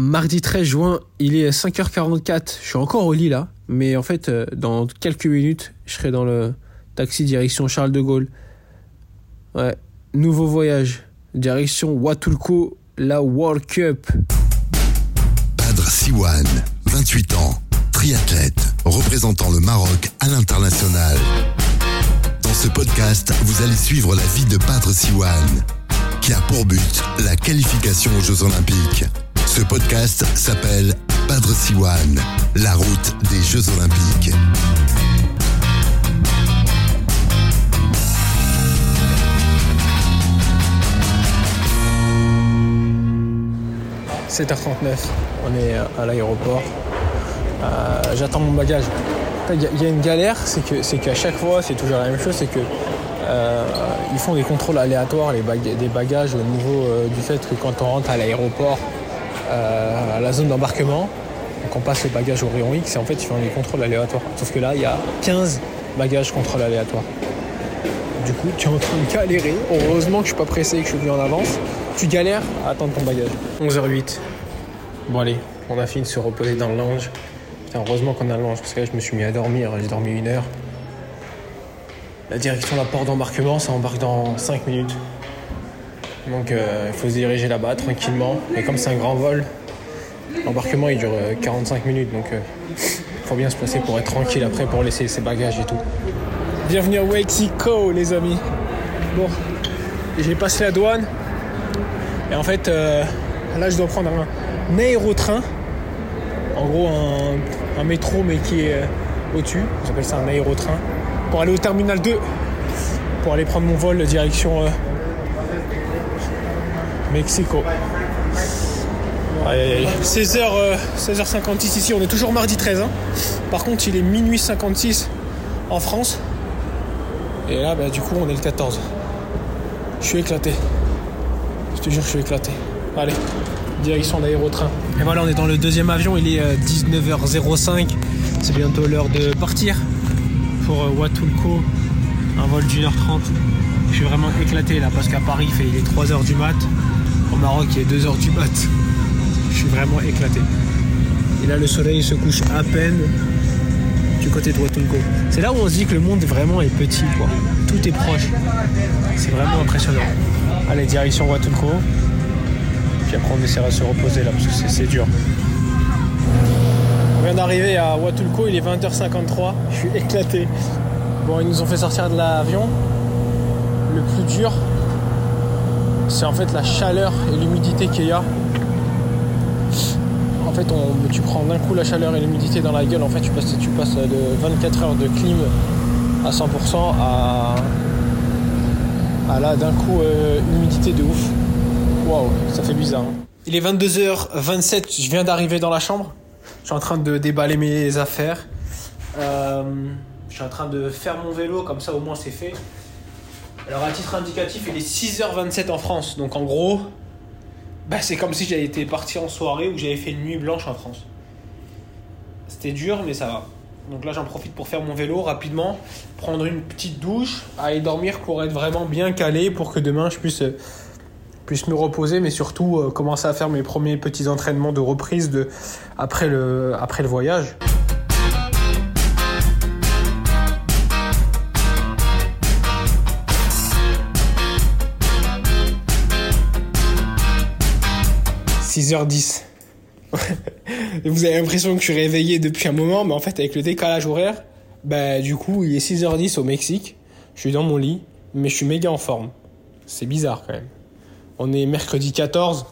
Mardi 13 juin, il est 5h44. Je suis encore au lit là, mais en fait, euh, dans quelques minutes, je serai dans le taxi direction Charles de Gaulle. Ouais, nouveau voyage, direction Huatulco, la World Cup. Padre Siwan, 28 ans, triathlète, représentant le Maroc à l'international. Dans ce podcast, vous allez suivre la vie de Padre Siwan, qui a pour but la qualification aux Jeux Olympiques. Ce podcast s'appelle Padre Siwan, la route des Jeux Olympiques. – 7h39, on est à l'aéroport. Euh, J'attends mon bagage. Il y, a une galère, c'est qu'à chaque fois, c'est toujours la même chose, c'est que euh, ils font des contrôles aléatoires des bagages au niveau euh, du fait que quand on rentre à l'aéroport, euh, à la zone d'embarquement, donc on passe le bagage au rayon X et en fait ils font des contrôles aléatoires. Sauf que là, il y a 15 bagages contrôle aléatoires. Du coup, tu es en train de galérer. Heureusement que je suis pas pressé et que je suis venu en avance. Tu galères à attendre ton bagage. 11h08. Bon allez, on a fini de se reposer dans le lounge. Heureusement qu'on a le lounge parce que là je me suis mis à dormir. J'ai dormi une heure. La direction de la porte d'embarquement, ça embarque dans 5 minutes. Donc euh, il faut se diriger là-bas tranquillement. Et comme c'est un grand vol, l'embarquement il dure 45 minutes. Donc il euh, faut bien se placer pour être tranquille après pour laisser ses bagages et tout. Bienvenue à Mexico les amis. Bon, j'ai passé la douane. Et en fait, euh, là je dois prendre un aérotrain. En gros un, métro mais qui est au-dessus. J'appelle ça un aérotrain pour aller au terminal 2 pour aller prendre mon vol direction euh, Mexico. 16h, euh, 16h56 ici, on est toujours mardi 13. Hein. Par contre, il est minuit 56 en France. Et là, bah, du coup, on est le 14. Je suis éclaté. Je te jure, je suis éclaté. Allez, direction d'aérotrain. Et voilà, on est dans le deuxième avion, il est 19h05. C'est bientôt l'heure de partir pour Huatulco, un vol d'une heure trente. Je suis vraiment éclaté là parce qu'à Paris il, il est 3h du mat, au Maroc il est 2h du mat. Je suis vraiment éclaté. Et là le soleil se couche à peine du côté de Huatulco. C'est là où on se dit que le monde vraiment est petit quoi. Tout est proche. C'est vraiment impressionnant. Allez, direction Huatulco. Puis après on essaiera de se reposer là parce que c'est dur. On vient d'arriver à Huatulco, il est 20h53, je suis éclaté. Bon, ils nous ont fait sortir de l'avion. Le plus dur, c'est en fait la chaleur et l'humidité qu'il y a. En fait, tu prends d'un coup la chaleur et l'humidité dans la gueule. En fait, tu passes, de 24 heures de clim à 100% à, à là d'un coup euh, humidité de ouf. Waouh, ça fait bizarre. Hein. Il est 22h27, je viens d'arriver dans la chambre. Je suis en train de déballer mes affaires. Euh, je suis en train de faire mon vélo, comme ça au moins c'est fait. Alors à titre indicatif, il est 6h27 en France. Donc en gros, bah, c'est comme si j'avais été parti en soirée ou j'avais fait une nuit blanche en France. C'était dur, mais ça va. Donc là, j'en profite pour faire mon vélo rapidement, prendre une petite douche, aller dormir pour être vraiment bien calé pour que demain je puisse puisse me reposer, mais surtout euh, commencer à faire mes premiers petits entraînements de reprise de, après, le, après le voyage. « 6h10. Vous avez l'impression que je suis réveillé depuis un moment, mais en fait, avec le décalage horaire, bah, du coup, il est 6h10 au Mexique. Je suis dans mon lit, mais je suis méga en forme. C'est bizarre quand même. On est mercredi 14,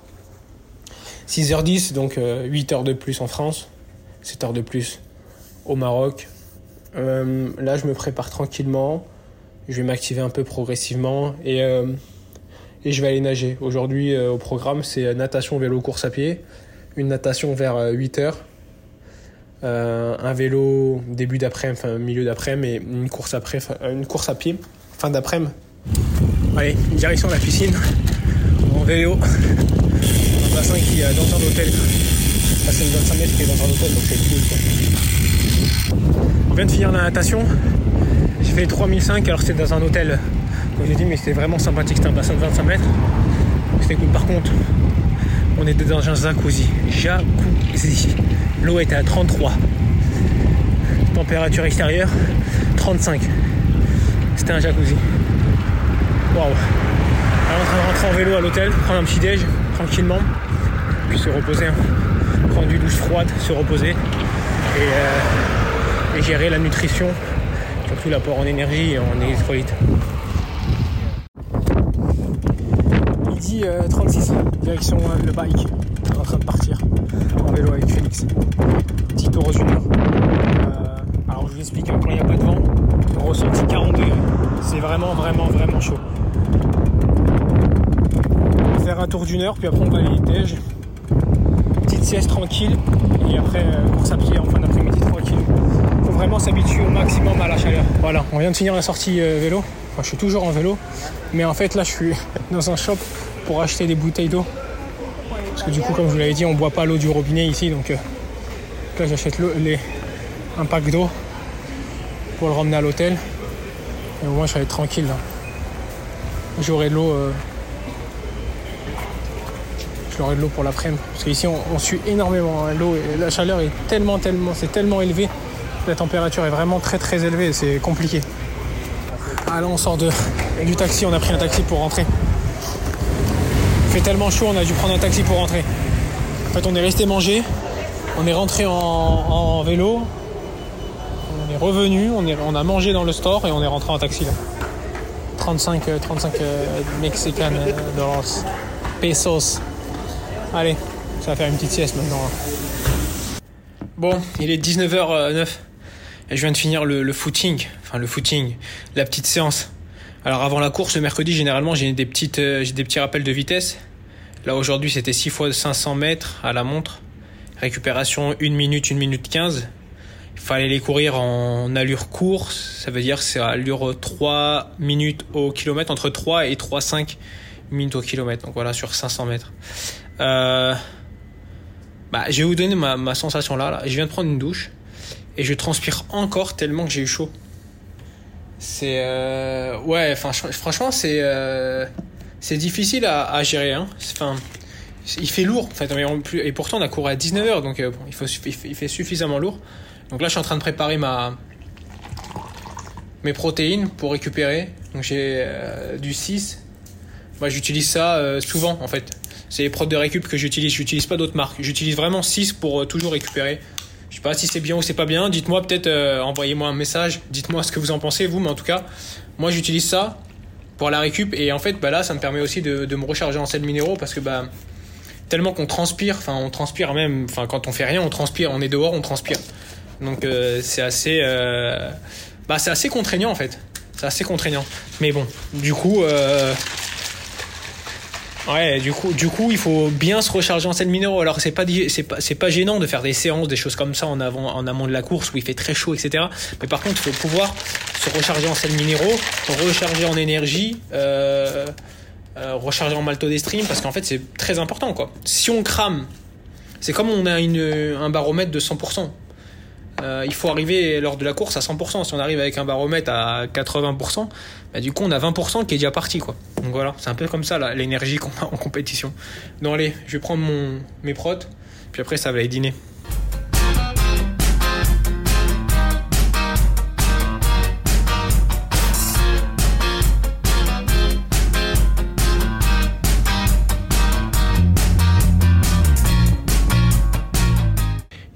6h10, donc 8 euh, heures de plus en France, 7 heures de plus au Maroc. Euh, là, je me prépare tranquillement. Je vais m'activer un peu progressivement et, euh, et je vais aller nager. Aujourd'hui, au programme, c'est natation, vélo, course à pied. Une natation vers 8 heures. un vélo début d'après-midi, enfin milieu d'après-midi, et une course, après, une course à pied fin d'après-midi. Allez, direction la piscine en vélo. Un bassin qui est dans un hôtel. c'est une 25 mètres qui est dans un hôtel, donc c'est cool. On vient de finir la natation. J'ai fait 3005 alors c'était dans un hôtel. Donc j'ai dit mais c'était vraiment sympathique, c'était un bassin de 25 mètres. C'était cool. Par contre, On était dans un jacuzzi. Jacuzzi. L'eau était à 33. Température extérieure 35. C'était un jacuzzi. Waouh. Alors, en train de rentrer en vélo à l'hôtel, prendre un petit déj tranquillement, puis se reposer. hein. Prendre du douche froide, se reposer et, euh, et gérer la nutrition, surtout l'apport en énergie et en électrolytes. Midi euh, 36, direction euh, le bike, en train de partir en vélo avec Félix. Petit tour aux. Euh, alors je vous explique, hein, quand il n'y a pas de vent, on ressenti 40 degrés. C'est vraiment, vraiment, vraiment chaud. On va faire un tour d'une heure, puis après on va aller déj. Petite sieste tranquille, et après course à pied en fin d'après-midi tranquille. Faut vraiment s'habituer au maximum à la chaleur. Voilà, on vient de finir la sortie vélo. Je suis toujours en vélo, mais en fait là je suis dans un shop pour acheter des bouteilles d'eau. Parce que du coup, comme je vous l'avais dit, on boit pas l'eau du robinet ici, donc euh, là j'achète les- un pack d'eau pour le ramener à l'hôtel. Et au moins je être tranquille là. J'aurai de l'eau. euh, J'aurai de l'eau pour l'après-midi. Parce qu'ici on, on sue énormément hein, l'eau et la chaleur est tellement tellement c'est tellement élevé. La température est vraiment très très élevée c'est compliqué. Ah là on sort de, du taxi, on a pris un taxi pour rentrer. Tellement chaud on a dû prendre un taxi pour rentrer. En fait on est resté manger, on est rentré en, vélo, on est revenu, on, a mangé dans le store et on est rentré en taxi là. 35, euh, 35 euh, Mexican euh, dollars. Pesos. Allez, ça va faire une petite sieste maintenant. hein. Bon, il est 19h09 et je viens de finir le, le footing, enfin le footing, la petite séance. Alors avant la course, le mercredi, généralement, j'ai des, petites, euh, j'ai des petits rappels de vitesse. Là aujourd'hui, c'était 6 fois 500 mètres à la montre. Récupération 1 minute, 1 minute 15. Il fallait les courir en allure course, ça veut dire c'est à allure 3 minutes au kilomètre, entre 3 et 3,5 minutes au kilomètre. Donc voilà, sur 500 mètres. Euh, bah, je vais vous donner ma, sensation là. Je viens de prendre une douche et je transpire encore tellement que j'ai eu chaud. C'est euh, ouais, franchement c'est euh, c'est difficile à, gérer. Hein. Enfin, il fait lourd. En fait, et pourtant on a couru à 19h, donc euh, bon, il, fait- suffisamment lourd. Donc là, je suis en train de préparer ma mes protéines pour récupérer. Donc j'ai euh, du 6. Moi, j'utilise ça euh, souvent en fait. C'est les prods de récup que j'utilise. J'utilise pas d'autres marques. J'utilise vraiment 6 pour toujours récupérer. Je sais pas si c'est bien ou c'est pas bien. Dites-moi peut-être, envoyez-moi un message. Dites-moi ce que vous en pensez vous. Mais en tout cas, moi j'utilise ça pour la récup. Et en fait, bah là, ça me permet aussi de, de me recharger en sels minéraux parce que bah tellement qu'on transpire. Enfin, on transpire même. Enfin, quand on fait rien, on transpire. On est dehors, on transpire. Donc euh, c'est assez, euh, bah c'est assez contraignant en fait. C'est assez contraignant. Mais bon, du coup. Euh, Ouais, du coup, il faut bien se recharger en sels minéraux. Alors, c'est pas, pas, pas gênant de faire des séances, des choses comme ça en avant, en amont de la course où il fait très chaud, etc. Mais par contre, il faut pouvoir se recharger en sels minéraux, recharger en énergie, euh, euh, recharger en maltodextrine, parce qu'en fait, c'est très important, quoi. Si on crame, c'est comme on a une, un baromètre de 100%. Euh, il faut arriver lors de la course à 100%. Si on arrive avec un baromètre à 80%, bah, du coup on a 20% qui est déjà parti quoi. Donc voilà, c'est un peu comme ça l'énergie qu'on a en compétition. Donc allez, je vais prendre mes protes, puis après ça va aller dîner.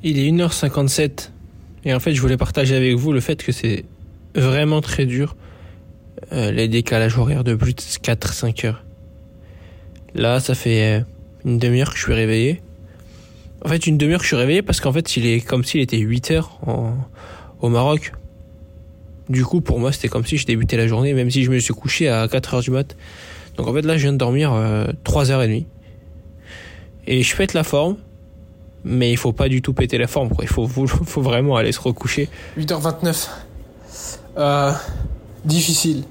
Il est 1h57 et en fait je voulais partager avec vous le fait que c'est vraiment très dur euh, les décalages horaires de plus de 4-5 heures. Là ça fait euh, une demi-heure que je suis réveillé. En fait une demi-heure que je suis réveillé parce qu'en fait il est comme s'il était 8 heures au Maroc. Du coup pour moi c'était comme si je débutais la journée même si je me suis couché à 4 heures du mat. Donc en fait là je viens de dormir euh, 3h30. Et je pète la forme mais il faut pas du tout péter la forme quoi. il faut, faut, vraiment aller se recoucher. 8h29 euh, difficile.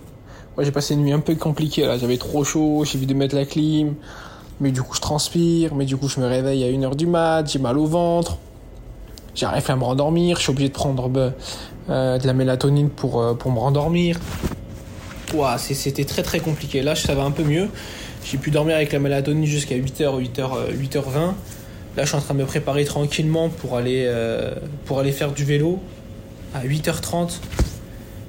Moi j'ai passé une nuit un peu compliquée là. J'avais trop chaud j'ai vu de mettre la clim. Mais du coup je transpire. Mais du coup je me réveille à 1h du mat. J'ai mal au ventre. J'arrive à me rendormir. Je suis obligé de prendre bah, euh, de la mélatonine pour, euh, pour me rendormir. Ouah, c'était très très compliqué. Là ça va un peu mieux. J'ai pu dormir avec la mélatonine jusqu'à 8h, 8h, 8h20. Là, je suis en train de me préparer tranquillement pour aller, euh, pour aller faire du vélo à 8h30.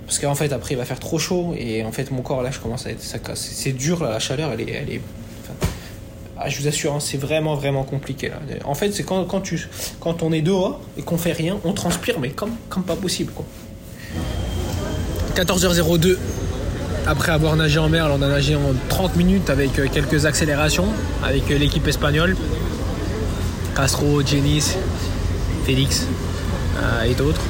Parce qu'en fait, après, il va faire trop chaud. Et en fait, mon corps, là, je commence à être. C'est dur, là, la chaleur, elle est. Elle est ah, je vous assure, hein, c'est vraiment, vraiment compliqué. Là. En fait, c'est quand, quand, quand on est dehors et qu'on fait rien, on transpire, mais comme, comme pas possible. Quoi. 14h02. Après avoir nagé en mer, on a nagé en 30 minutes avec euh, quelques accélérations avec euh, l'équipe espagnole. Castro, Jenis, Félix euh, et d'autres.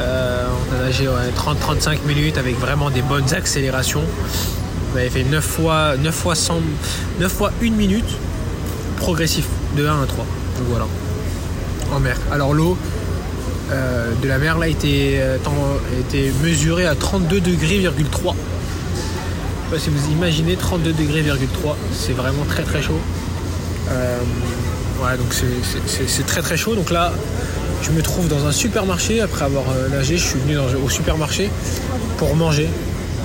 Euh, on a nagé ouais, 30-35 minutes avec vraiment des bonnes accélérations. On avait fait 9 fois, 9 fois, 100, 9 fois 1 minute progressif de 1 à 3. Donc voilà. En mer. Alors l'eau euh, de la mer là était, était mesurée à 32 degrés,3. Je sais pas si vous imaginez 32 degrés,3. C'est vraiment très très chaud. Euh, ouais, donc c'est très très chaud. Donc là, je me trouve dans un supermarché après avoir euh, nagé. Je suis venu au supermarché pour manger.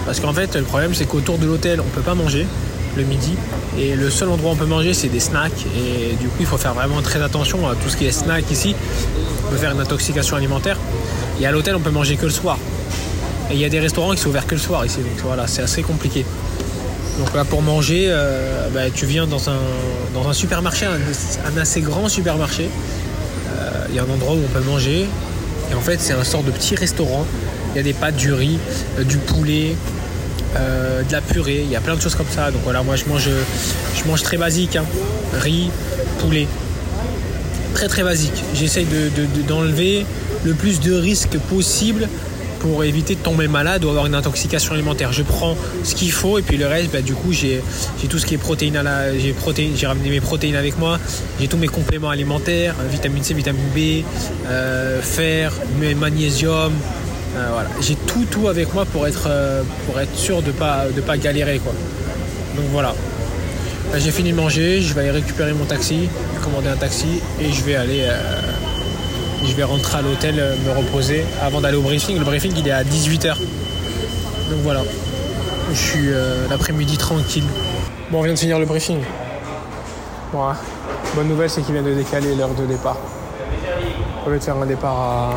Parce qu'en fait, le problème, c'est qu'autour de l'hôtel, on peut pas manger le midi. Et le seul endroit où on peut manger, c'est des snacks. Et du coup, il faut faire vraiment très attention à tout ce qui est snack ici. On peut faire une intoxication alimentaire. Et à l'hôtel, on peut manger que le soir. Et il y a des restaurants qui sont ouverts que le soir ici. Donc voilà, c'est assez compliqué. Donc là, pour manger, euh, bah, tu viens dans un, dans un supermarché, un, assez grand supermarché. Il y a un endroit où on peut manger. Et en fait, c'est un sort de petit restaurant. Il y a des pâtes, du riz, euh, du poulet, euh, de la purée. Il y a plein de choses comme ça. Donc voilà, moi je mange, je mange très basique. Hein. Riz, poulet. Très très basique. J'essaye d'enlever de, de, le plus de risques possible pour éviter de tomber malade ou avoir une intoxication alimentaire. Je prends ce qu'il faut et puis le reste, bah, du coup, j'ai tout ce qui est protéines à la, j'ai ramené mes protéines avec moi, j'ai tous mes compléments alimentaires, vitamine C, vitamine B, euh, fer, magnésium. Euh, voilà, j'ai tout tout avec moi pour être euh, sûr de pas de pas galérer quoi. Donc voilà. Là, j'ai fini de manger, je vais aller récupérer mon taxi, commander un taxi et je vais aller je vais rentrer à l'hôtel me reposer avant d'aller au briefing. Le briefing il est à 18h. Donc voilà. Je suis euh, l'après-midi tranquille. Bon on vient de finir le briefing. Bon, hein. Bonne nouvelle c'est qu'il vient de décaler l'heure de départ. Au lieu de faire un départ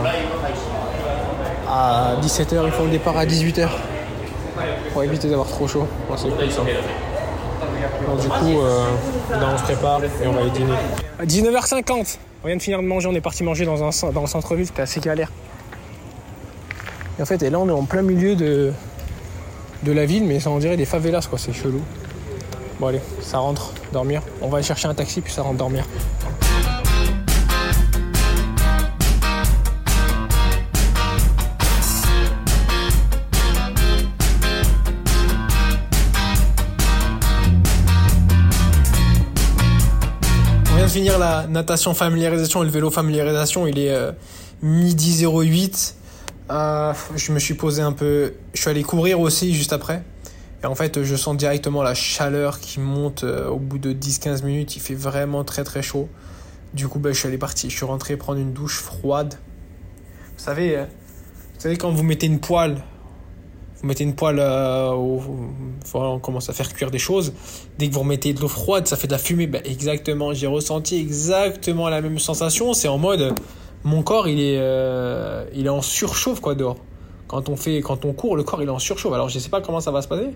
à, à 17h, il faut un départ à 18h. Pour éviter d'avoir trop chaud. Donc du coup, euh, là on se prépare et on va aller dîner. À 19h50 on vient de finir de manger, on est parti manger dans, un, le centre-ville, c'était assez galère. Et en fait, et là on est en plein milieu de, de la ville, mais ça on dirait des favelas quoi, c'est chelou. Bon allez, ça rentre, dormir. On va aller chercher un taxi puis ça rentre dormir. La natation familiarisation et le vélo familiarisation. Il est euh, midi 08. Euh, je me suis posé un peu. Je suis allé courir aussi juste après. Et en fait, je sens directement la chaleur qui monte euh, au bout de 10-15 minutes. Il fait vraiment très très chaud. Du coup, ben, je suis allé partir. Je suis rentré prendre une douche froide. Vous savez, vous savez quand vous mettez une poêle vous mettez une poêle, euh, on commence à faire cuire des choses. Dès que vous remettez de l'eau froide, ça fait de la fumée. Ben, exactement, j'ai ressenti exactement la même sensation. C'est en mode, mon corps, il est, euh, il est en surchauffe quoi dehors. Quand on fait, quand on court, le corps il est en surchauffe. Alors je sais pas comment ça va se passer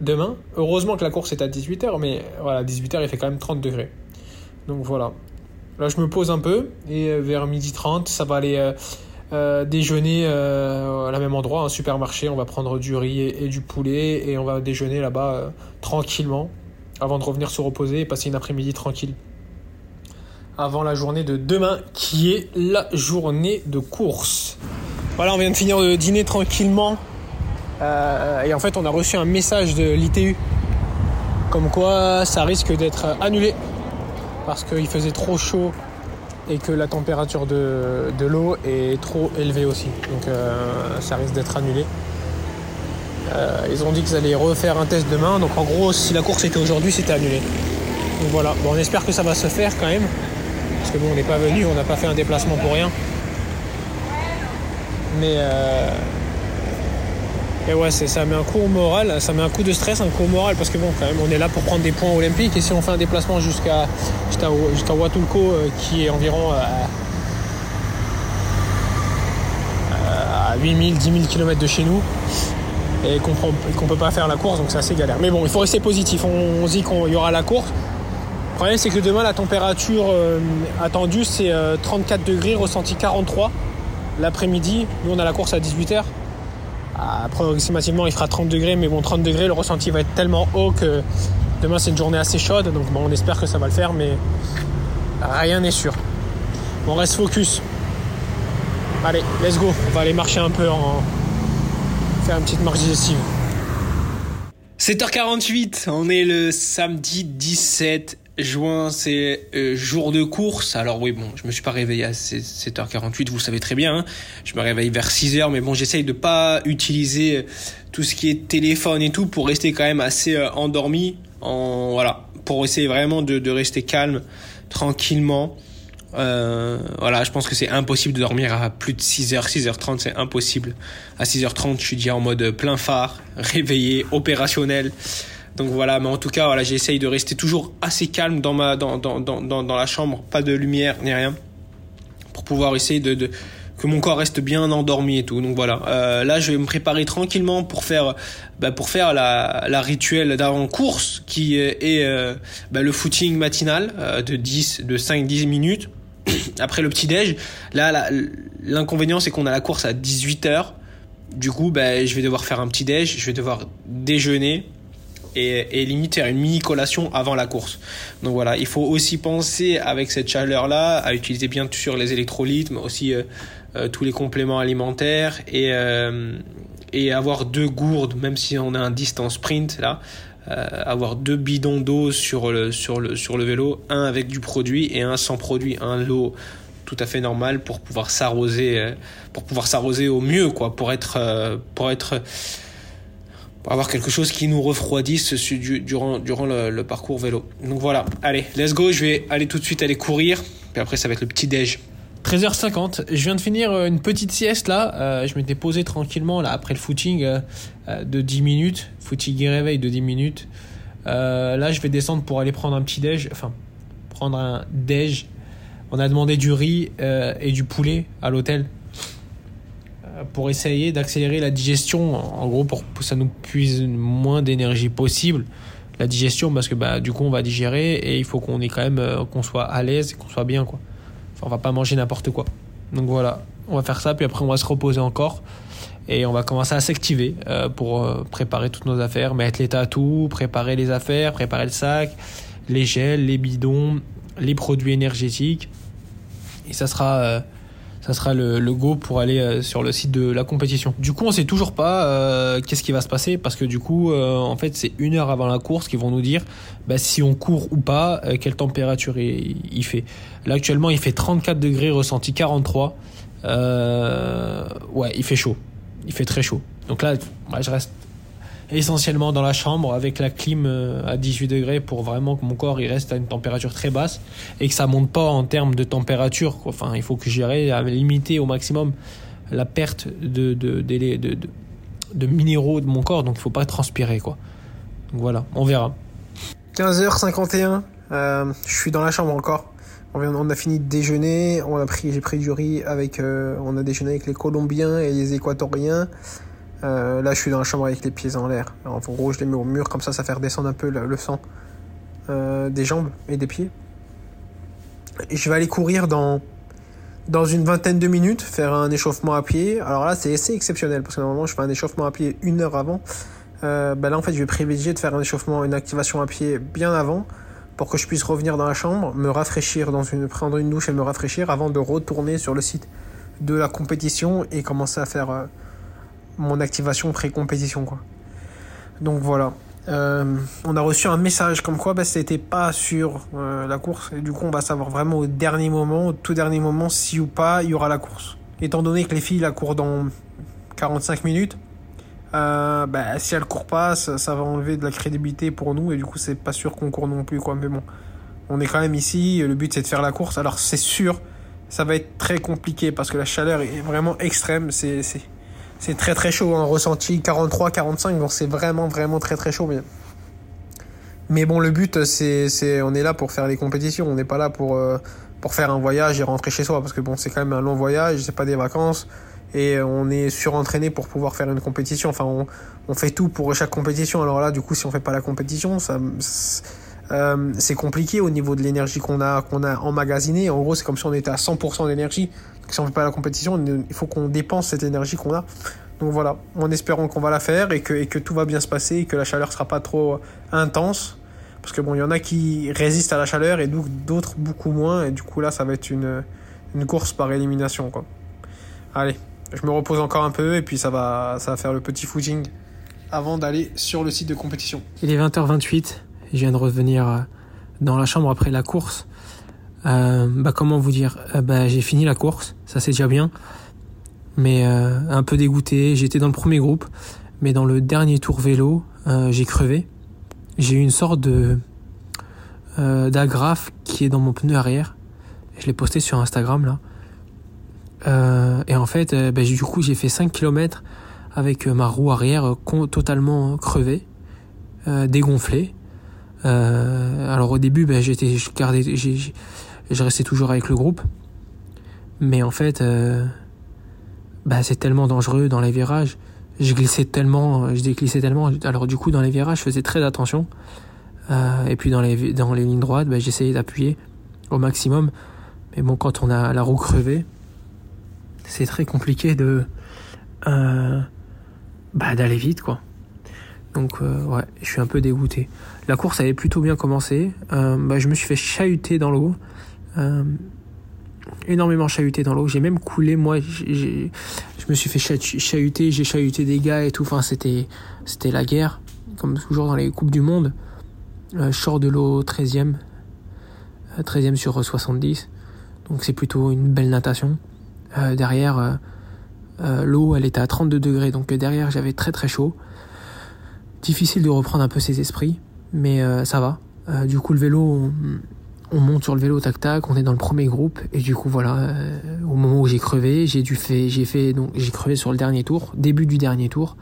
demain. Heureusement que la course est à 18h, mais voilà, 18h il fait quand même 30 degrés. Donc voilà. Là je me pose un peu et euh, vers midi 30 ça va aller. Euh, euh, déjeuner euh, à la même endroit, un supermarché. On va prendre du riz et, du poulet et on va déjeuner là-bas euh, tranquillement avant de revenir se reposer et passer une après-midi tranquille. Avant la journée de demain qui est la journée de course. Voilà, on vient de finir de dîner tranquillement. Et en fait, on a reçu un message de l'ITU comme quoi ça risque d'être annulé parce qu'il faisait trop chaud et que la température de, de l'eau est trop élevée aussi. Donc euh, ça risque d'être annulé. Euh, ils ont dit qu'ils allaient refaire un test demain. Donc en gros, si la course était aujourd'hui, c'était annulé. Donc voilà. Bon, on espère que ça va se faire quand même. Parce que bon, on n'est pas venu, on n'a pas fait un déplacement pour rien. Mais, euh, et ouais, ça met un coup au moral, ça met un coup de stress, un coup au moral, parce que bon, quand même, on est là pour prendre des points olympiques, et si on fait un déplacement jusqu'à Huatulco, euh, qui est environ à 8000, 10 000 km de chez nous, et qu'on ne peut pas faire la course, donc c'est assez galère. Mais bon, il faut rester positif, on, se dit qu'il y aura la course. Le problème, c'est que demain, la température euh, attendue, c'est 34 euh, degrés, ressenti 43 l'après-midi. Nous, on a la course à 18h. Approximativement, il fera 30 degrés, mais bon, 30 degrés, le ressenti va être tellement haut que demain, c'est une journée assez chaude. Donc, bon, on espère que ça va le faire, mais rien n'est sûr. On reste focus. Allez, let's go. On va aller marcher un peu en. faire une petite marche digestive. 7h48, on est le samedi 17 juin, c'est euh, jour de course. Alors oui, bon, je me suis pas réveillé à 7h48, vous le savez très bien. Hein. Je me réveille vers 6h, mais bon, j'essaye de pas utiliser euh, tout ce qui est téléphone et tout pour rester quand même assez euh, endormi. En, voilà, pour essayer vraiment de, de rester calme, tranquillement. voilà, je pense que c'est impossible de dormir à plus de 6h, 6h30, c'est impossible. À 6h30, je suis déjà en mode plein phare, réveillé, opérationnel. Donc voilà, mais en tout cas, voilà, j'essaye de rester toujours assez calme dans ma dans, dans, dans, dans, la chambre, pas de lumière ni rien, pour pouvoir essayer de, que mon corps reste bien endormi et tout. Donc voilà, euh, là je vais me préparer tranquillement pour faire bah, pour faire la, la rituel d'avant course qui est euh, bah, le footing matinal euh, de 10 de 5 10 minutes après le petit déj. Là l'inconvénient c'est qu'on a la course à 18h. Du coup, bah, je vais devoir faire un petit déj, je vais devoir déjeuner et, et limite faire une mini collation avant la course. Donc voilà, il faut aussi penser avec cette chaleur là à utiliser bien sûr les électrolytes, mais aussi euh, euh, tous les compléments alimentaires et euh, et avoir deux gourdes, même si on a un distance sprint là. avoir deux bidons d'eau sur le, sur, le, sur le vélo, un avec du produit et un sans produit, un lot tout à fait normal pour pouvoir s'arroser pour pouvoir s'arroser au mieux quoi pour être pour être pour avoir quelque chose qui nous refroidisse durant, le, parcours vélo. Donc voilà, allez, let's go, je vais aller tout de suite aller courir, puis après ça va être le petit déj. 13h50, je viens de finir euh, une petite sieste là, euh, je m'étais posé tranquillement là après le footing euh, de 10 minutes, footing et réveil de 10 minutes. là je vais descendre pour aller prendre un petit déj, enfin prendre un déj. On a demandé du riz et du poulet à l'hôtel pour essayer d'accélérer la digestion, en gros pour que ça nous puise moins d'énergie possible. La digestion parce que bah du coup on va digérer et il faut qu'on euh, qu'on soit à l'aise qu'on soit bien quoi. Enfin, on va pas manger n'importe quoi. Donc voilà, on va faire ça puis après on va se reposer encore et on va commencer à s'activer euh, pour euh, préparer toutes nos affaires, mettre l'état à tout, préparer les affaires, préparer le sac, les gels, les bidons, les produits énergétiques et ça sera ça sera le, le, go pour aller euh, sur le site de la compétition. Du coup, on sait toujours pas euh, qu'est-ce qui va se passer parce que du coup, euh, en fait, c'est une heure avant la course qu'ils vont nous dire bah, si on court ou pas, quelle température il, il, fait. Là, actuellement, il fait 34 degrés, ressenti 43. ouais, il fait chaud. Il fait très chaud. Donc là, je reste essentiellement dans la chambre avec la clim euh, à 18 degrés pour vraiment que mon corps il reste à une température très basse et que ça monte pas en termes de température. Enfin, il faut que j'arrive à limiter au maximum la perte de, de, de, de, minéraux de mon corps, donc il faut pas transpirer quoi. Donc voilà, on verra. 15h51, euh, je suis dans la chambre encore. On a fini de déjeuner, on a pris, j'ai pris du riz avec, euh, on a déjeuné avec les Colombiens et les Équatoriens. Euh, là, je suis dans la chambre avec les pieds en l'air. En gros, je les mets au mur, comme ça, ça fait redescendre un peu le, sang euh, des jambes et des pieds. Je vais aller courir dans, dans une vingtaine de minutes, faire un échauffement à pied. Alors là, c'est assez exceptionnel, parce que normalement, je fais un échauffement à pied une heure avant. Euh, ben là, en fait, je vais privilégier de faire un échauffement, une activation à pied bien avant, pour que je puisse revenir dans la chambre, me rafraîchir, dans une, prendre une douche et me rafraîchir, avant de retourner sur le site de la compétition et commencer à faire... Mon activation pré-compétition quoi. Donc voilà. Euh, on a reçu un message comme quoi bah, c'était pas sur euh, la course et du coup on va savoir vraiment au dernier moment, au tout dernier moment si ou pas il y aura la course. Étant donné que les filles la courent dans 45 minutes, euh, bah, si elles courent pas, ça, va enlever de la crédibilité pour nous et du coup c'est pas sûr qu'on court non plus quoi. Mais bon, on est quand même ici, le but c'est de faire la course. Alors c'est sûr, ça va être très compliqué parce que la chaleur est vraiment extrême. C'est c'est très très chaud. Hein. Ressenti 43-45, donc c'est vraiment vraiment très très chaud. Mais, mais bon, le but, c'est, c'est, on est là pour faire des compétitions. On n'est pas là pour, euh, pour faire un voyage et rentrer chez soi. Parce que bon, c'est quand même un long voyage, c'est pas des vacances. Et on est surentraîné pour pouvoir faire une compétition. Enfin, on, on fait tout pour chaque compétition. Alors là, du coup, si on fait pas la compétition, ça, euh, c'est compliqué au niveau de l'énergie qu'on a, qu'on a emmagasinée. En gros, c'est comme si on était à 100% d'énergie. Si on fait pas la compétition, il faut qu'on dépense cette énergie qu'on a. Donc voilà, en espérant qu'on va la faire et que, tout va bien se passer et que la chaleur sera pas trop intense. Parce que bon, il y en a qui résistent à la chaleur et d'autres beaucoup moins. Et du coup, là, ça va être une, une course par élimination, quoi. Allez, je me repose encore un peu et puis ça va, ça va faire le petit footing avant d'aller sur le site de compétition. Il est 20h28. Je viens de revenir euh, dans la chambre après la course. Euh, bah comment vous dire? Euh, Bah j'ai fini la course, ça c'est déjà bien, mais euh, un peu dégoûté. J'étais dans le premier groupe, mais dans le dernier tour vélo, j'ai crevé. J'ai eu une sorte de d'agrafe qui est dans mon pneu arrière. Je l'ai posté sur Instagram là. et en fait, bah, du coup, j'ai fait 5 km avec ma roue arrière totalement crevée, dégonflée. alors au début, bah, j'étais, je gardais, j'ai, je restais toujours avec le groupe. Mais en fait, euh, bah, c'est tellement dangereux dans les virages. Je glissais tellement, je déglissais tellement. Alors du coup, dans les virages, je faisais très attention. Euh, et puis dans les, dans les lignes droites, bah, j'essayais d'appuyer au maximum. Mais bon, quand on a la roue crevée, c'est très compliqué de euh, bah, d'aller vite, quoi. Donc ouais, je suis un peu dégoûté. La course avait plutôt bien commencé. je me suis fait chahuter dans l'eau. Euh, énormément chahuté dans l'eau. J'ai même coulé, moi, je me suis fait chahuter, j'ai chahuté des gars et tout. Enfin, c'était, c'était la guerre, comme toujours dans les Coupes du Monde. Euh, sors de l'eau 13e, 13e euh, sur 70. Donc c'est plutôt une belle natation. Euh, derrière, l'eau, elle était à 32 degrés. Donc derrière, j'avais très très chaud. Difficile de reprendre un peu ses esprits, mais ça va. du coup, le vélo, monte sur le vélo tac tac, on est dans le premier groupe et du coup voilà, euh, au moment où j'ai crevé, j'ai dû fait, j'ai fait donc j'ai crevé sur le dernier tour, début du dernier tour.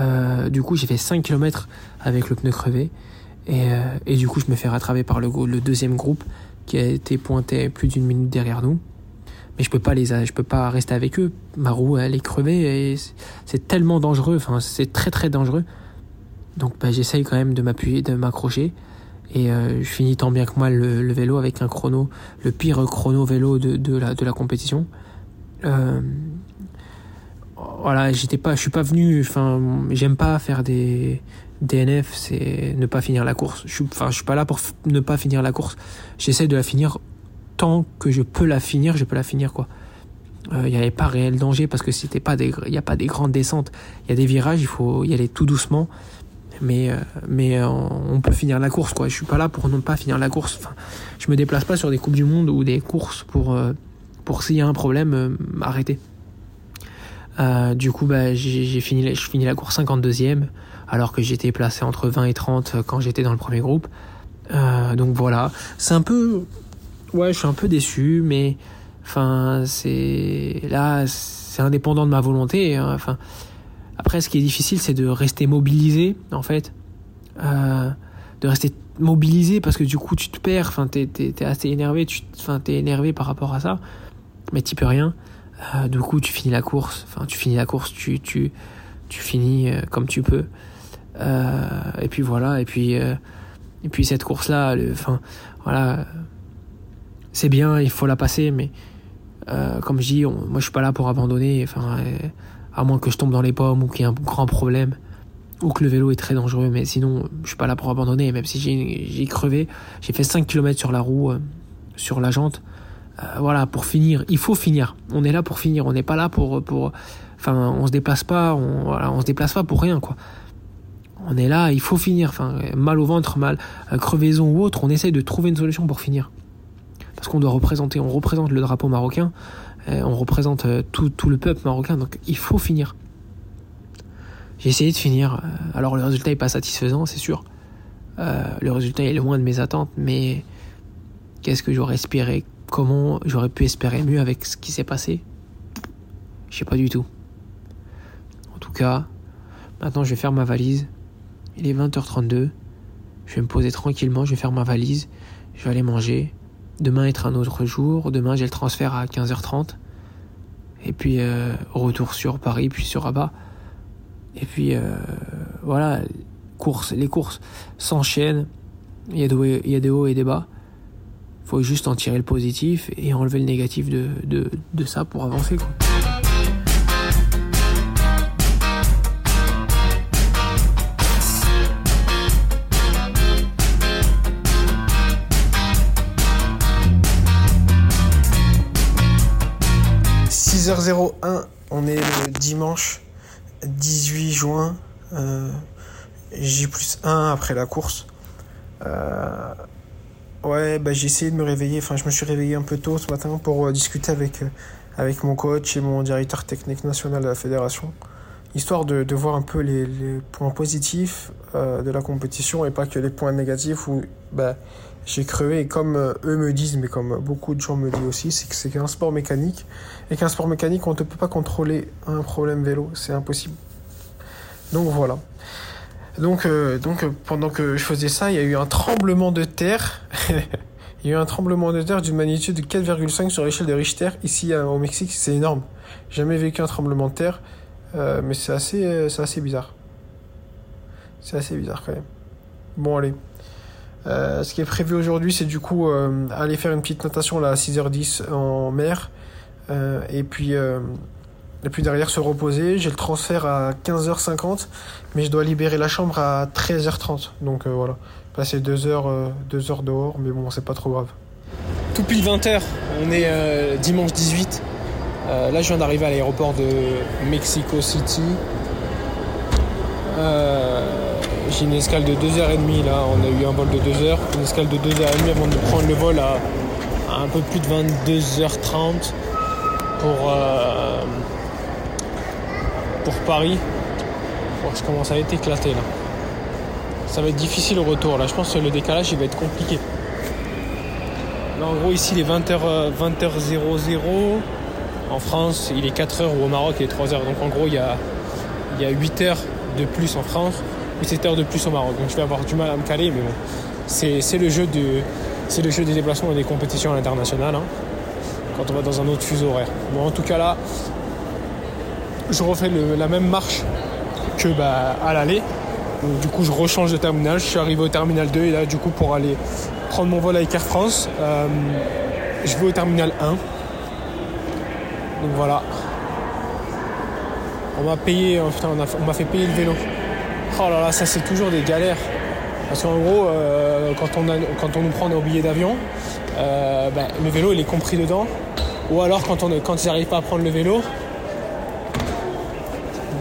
Euh, du coup j'ai fait 5 km avec le pneu crevé et, euh, et du coup je me fais rattraper par le, le deuxième groupe qui a été pointé plus d'une minute derrière nous. Mais je peux pas les, je peux pas rester avec eux. Ma roue elle est crevée et c'est tellement dangereux, enfin c'est très très dangereux. Donc bah, j'essaye quand même de m'appuyer, de m'accrocher. Et euh, je finis tant bien que moi le, vélo avec un chrono, le pire chrono vélo de, de, la, de la compétition. Euh, voilà, j'étais pas, je suis pas venu, enfin, j'aime pas faire des DNF, c'est ne pas finir la course. Je suis, enfin, je suis pas là pour ne pas finir la course. J'essaie de la finir tant que je peux la finir, je peux la finir quoi. Il euh, n'y avait pas réel danger parce que c'était pas il y a pas des grandes descentes. Il y a des virages, il faut y aller tout doucement mais euh, mais euh, on peut finir la course quoi. Je suis pas là pour ne pas finir la course. Enfin, je me déplace pas sur des coupes du monde ou des courses pour euh, pour s'il y a un problème arrêter. du coup bah j'ai fini je finis la course 52e alors que j'étais placé entre 20 et 30 quand j'étais dans le premier groupe. donc voilà, c'est un peu ouais, je suis un peu déçu mais enfin c'est là c'est indépendant de ma volonté hein. Après, ce qui est difficile, c'est de rester mobilisé, en fait. Euh, de rester mobilisé parce que du coup, tu te perds. Enfin, t'es, es, assez énervé. Tu, enfin, t'es énervé par rapport à ça. Mais tu peux rien. Euh, du coup, tu finis la course. Enfin, tu finis la course. Tu, tu, tu finis euh, comme tu peux. Et puis voilà. Et puis, et puis cette course-là, enfin, voilà. C'est bien, il faut la passer, mais comme je dis, moi je suis pas là pour abandonner. Enfin, à moins que je tombe dans les pommes ou qu'il y ait un grand problème ou que le vélo est très dangereux. Mais sinon je suis pas là pour abandonner. Même si j'ai crevé j'ai fait 5 km sur la roue euh, sur la jante. Euh, voilà pour finir il faut finir. On est là pour finir. On n'est pas là pour pour enfin on se déplace pas. On voilà, on se déplace pas pour rien quoi. On est là il faut finir. Enfin mal au ventre mal euh, crevaison ou autre on essaye de trouver une solution pour finir. Parce qu'on doit représenter on représente le drapeau marocain on représente euh, tout, tout, le peuple marocain, donc il faut finir. J'ai essayé de finir. Euh, alors le résultat est pas satisfaisant, c'est sûr. le résultat est loin de mes attentes, mais qu'est-ce que j'aurais espéré Comment j'aurais pu espérer mieux avec ce qui s'est passé? Je sais pas du tout. cas, maintenant je vais faire ma valise. Il est 20h32. Je vais me poser tranquillement, je vais faire ma valise. Je vais aller manger. Demain être un autre jour. Demain j'ai le transfert à 15h30. Et puis euh, retour sur Paris, puis sur Rabat. Et puis euh, voilà, courses, les courses s'enchaînent. Il y, a y a des hauts et des bas. faut juste en tirer le positif et enlever le négatif de, de, de ça pour avancer. Quoi. H 01 on est dimanche 18 juin. Euh, J plus 1 après la course. Euh, ouais, bah, j'ai essayé de me réveiller. Enfin, je me suis réveillé un peu tôt ce matin pour euh, discuter avec, euh, avec mon coach et mon directeur technique national de la fédération. Histoire de, voir un peu les, points positifs de la compétition et pas que les points négatifs où bah, j'ai crevé. Et comme euh, eux me disent, mais comme beaucoup de gens me disent aussi, c'est que c'est qu'un sport mécanique. Et qu'un sport mécanique, on ne peut pas contrôler un problème vélo. C'est impossible. Donc voilà. Donc, euh, donc euh, pendant que je faisais ça, il y a eu un tremblement de terre. il y a eu un tremblement de terre d'une magnitude de 4,5 sur l'échelle de Richter ici au Mexique. C'est énorme. Jamais vécu un tremblement de terre, mais c'est assez, assez bizarre. C'est assez bizarre quand même. Bon allez. Euh, ce qui est prévu aujourd'hui, c'est du coup euh, aller faire une petite natation à 6h10 en mer. Euh, et puis derrière se reposer. J'ai le transfert à 15h50, mais je dois libérer la chambre à 13h30. Donc voilà, passer deux heures, deux heures dehors, mais bon, c'est pas trop grave. Tout pile 20h, on est dimanche 18. Euh, là, je viens d'arriver à l'aéroport de Mexico City. Euh, J'ai une escale de 2h30 là, on a eu un vol de 2h. Une escale de 2h30 avant de prendre le vol à, un peu plus de 22h30 pour, euh, pour Paris. Oh, je commence à être éclaté là. Ça va être difficile au retour là, je pense que le décalage il va être compliqué. Là, en gros, ici, il est 20h, 20h00. En France, il est 4h ou au Maroc, il est 3h. Donc, en gros, il y a, il y a 8 heures de plus en France ou 7 heures de plus au Maroc. Donc, je vais avoir du mal à me caler, mais bon. C'est le, jeu de- le jeu des déplacements et des compétitions à l'international. hein, quand on va dans un autre fuseau horaire. Bon, en tout cas, là, je refais la même marche que bah, à l'aller. Du coup, je rechange de terminal. Je suis arrivé au terminal 2 et là, du coup, pour aller prendre mon vol avec Air France, euh, je vais au terminal 1. Donc voilà. On m'a payé, on m'a fait payer le vélo. Oh là là, ça c'est toujours des galères. Parce qu'en gros, euh, quand, on quand on nous prend nos billets d'avion, euh, ben, le vélo il est compris dedans. Ou alors quand, on, quand ils n'arrivent pas à prendre le vélo,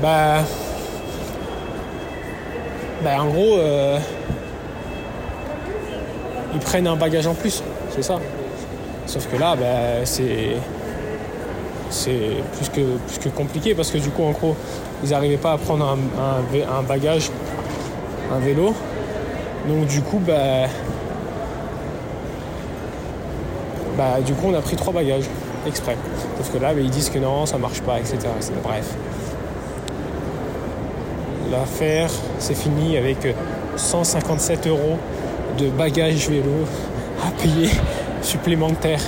bah, bah en gros, euh, ils prennent un bagage en plus, c'est ça. Sauf que là, c'est c'est plus que, plus que compliqué parce que du coup, en gros, ils n'arrivaient pas à prendre un, bagage, un vélo. Donc du coup, bah, bah, du coup, on a pris trois bagages exprès. Sauf que là, bah, ils disent que non, ça marche pas, etc. etc. Bref. L'affaire, c'est fini avec 157 euros de bagages vélo à payer supplémentaire.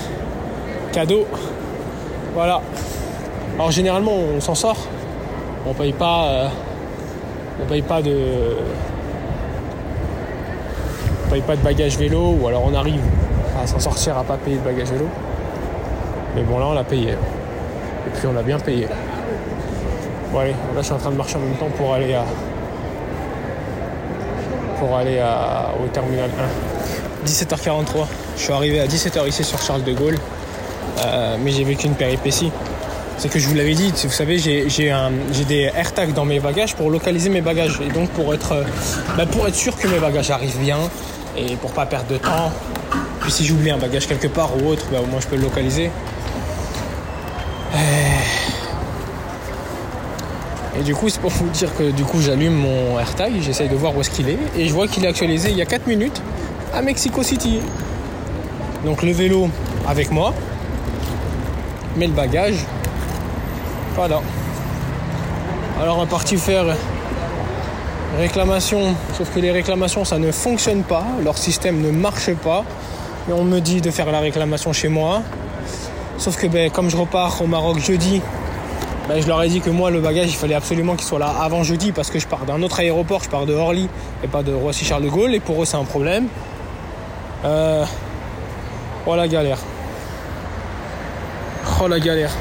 Cadeau. Voilà. Alors généralement on s'en sort. On paye pas. euh, paye pas de. On paye pas de bagages vélo ou alors on arrive à s'en sortir à pas payer de bagages vélo. Mais bon là on l'a payé. Et puis on l'a bien payé. Bon allez, là je suis en train de marcher en même temps pour aller à. Pour aller à- au terminal 1. 17h43. Je suis arrivé à 17h ici sur Charles de Gaulle. Euh, mais j'ai vécu une péripétie. C'est que je vous l'avais dit, vous savez, j'ai des AirTags dans mes bagages pour localiser mes bagages. Et donc pour être, euh, bah, pour être sûr que mes bagages arrivent bien et pour pas perdre de temps. Puis si j'oublie un bagage quelque part ou autre, bah, au moins je peux le localiser. Et du coup, c'est pour vous dire que du coup, j'allume mon AirTag, j'essaye de voir où est-ce qu'il est, et je vois qu'il est actualisé il y a 4 minutes à Mexico City. Donc le vélo avec moi, mais le bagage, Alors on est parti faire réclamation, sauf que les réclamations ça ne fonctionne pas, leur système ne marche pas. Et on me dit de faire la réclamation chez moi. Sauf que ben, comme je repars au Maroc jeudi, ben, je leur ai dit que moi le bagage il fallait absolument qu'il soit là avant jeudi parce que je pars d'un autre aéroport, je pars de Orly et pas de Roissy-Charles de Gaulle et pour eux c'est un problème. Euh... Oh la galère. Oh la galère.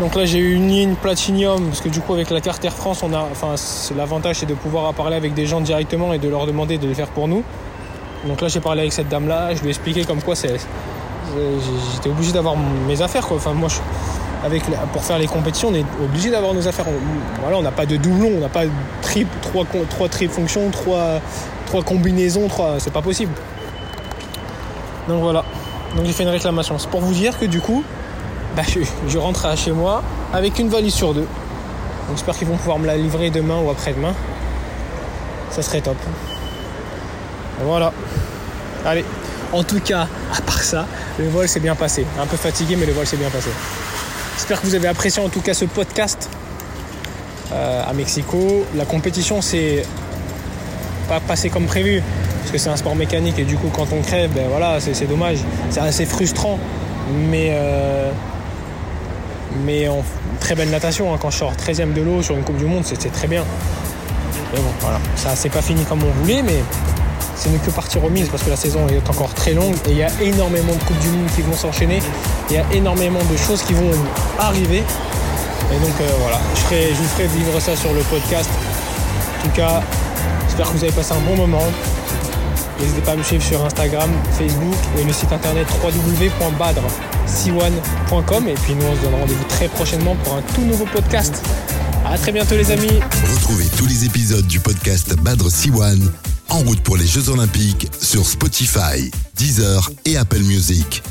Donc là j'ai eu une ligne Platinium parce que du coup avec la carte Air France on a enfin l'avantage c'est de pouvoir parler avec des gens directement et de leur demander de le faire pour nous. Donc là j'ai parlé avec cette dame là, je lui ai expliqué comme quoi c'est j'étais obligé d'avoir mes affaires quoi. Enfin moi avec pour faire les compétitions on est obligé d'avoir nos affaires. On, voilà on n'a pas de doublon, on n'a pas triple, trois trois triple fonctions, trois trois combinaisons, trois c'est pas possible. Donc voilà. Donc j'ai fait une réclamation. C'est pour vous dire que du coup bah, je, rentre chez moi avec une valise sur deux. Donc j'espère qu'ils vont pouvoir me la livrer demain ou après-demain. Ça serait top. Voilà. Allez. En tout cas, à part ça, le vol s'est bien passé. Un peu fatigué, mais le vol s'est bien passé. J'espère que vous avez apprécié en tout cas ce podcast euh, à Mexico. La compétition s'est pas passée comme prévu parce que c'est un sport mécanique et du coup quand on crève, ben voilà, c'est dommage. C'est assez frustrant, mais euh, mais en très belle natation. Hein. Quand je sors 13ème de l'eau sur une Coupe du Monde, c'était très bien. Mais bon, voilà, ça c'est pas fini comme on voulait, mais ce n'est que partie remise parce que la saison est encore très longue et il y a énormément de Coupes du Monde qui vont s'enchaîner. Il y a énormément de choses qui vont arriver. Et donc euh, voilà, je, ferai, je vous ferai vivre ça sur le podcast. En tout cas, j'espère que vous avez passé un bon moment. N'hésitez pas à me suivre sur Instagram, Facebook et le site internet www.badre.com. Et puis nous, on se donne rendez-vous très prochainement pour un tout nouveau podcast. À très bientôt, les amis. Retrouvez tous les épisodes du podcast Badre Siwan en route pour les Jeux Olympiques sur Spotify, Deezer et Apple Music.